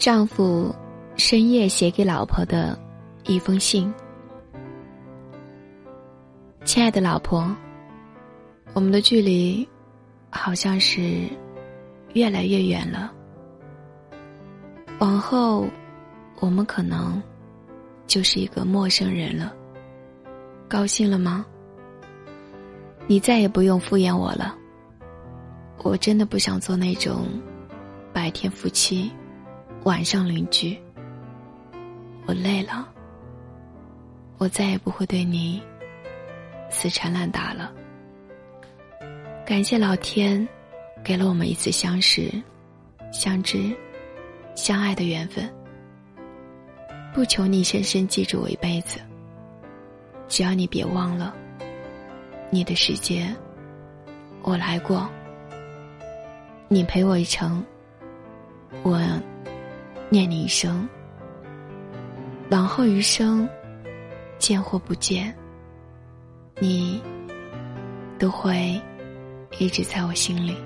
丈夫深夜写给老婆的一封信。亲爱的老婆，我们的距离好像是越来越远了。往后，我们可能就是一个陌生人了。高兴了吗？你再也不用敷衍我了。我真的不想做那种白天夫妻、晚上邻居。我累了。我再也不会对你死缠烂打了。感谢老天，给了我们一次相识、相知、相爱的缘分。不求你深深记住我一辈子，只要你别忘了，你的世界我来过。你陪我一程，我念你一生。往后余生，见或不见，你都会一直在我心里。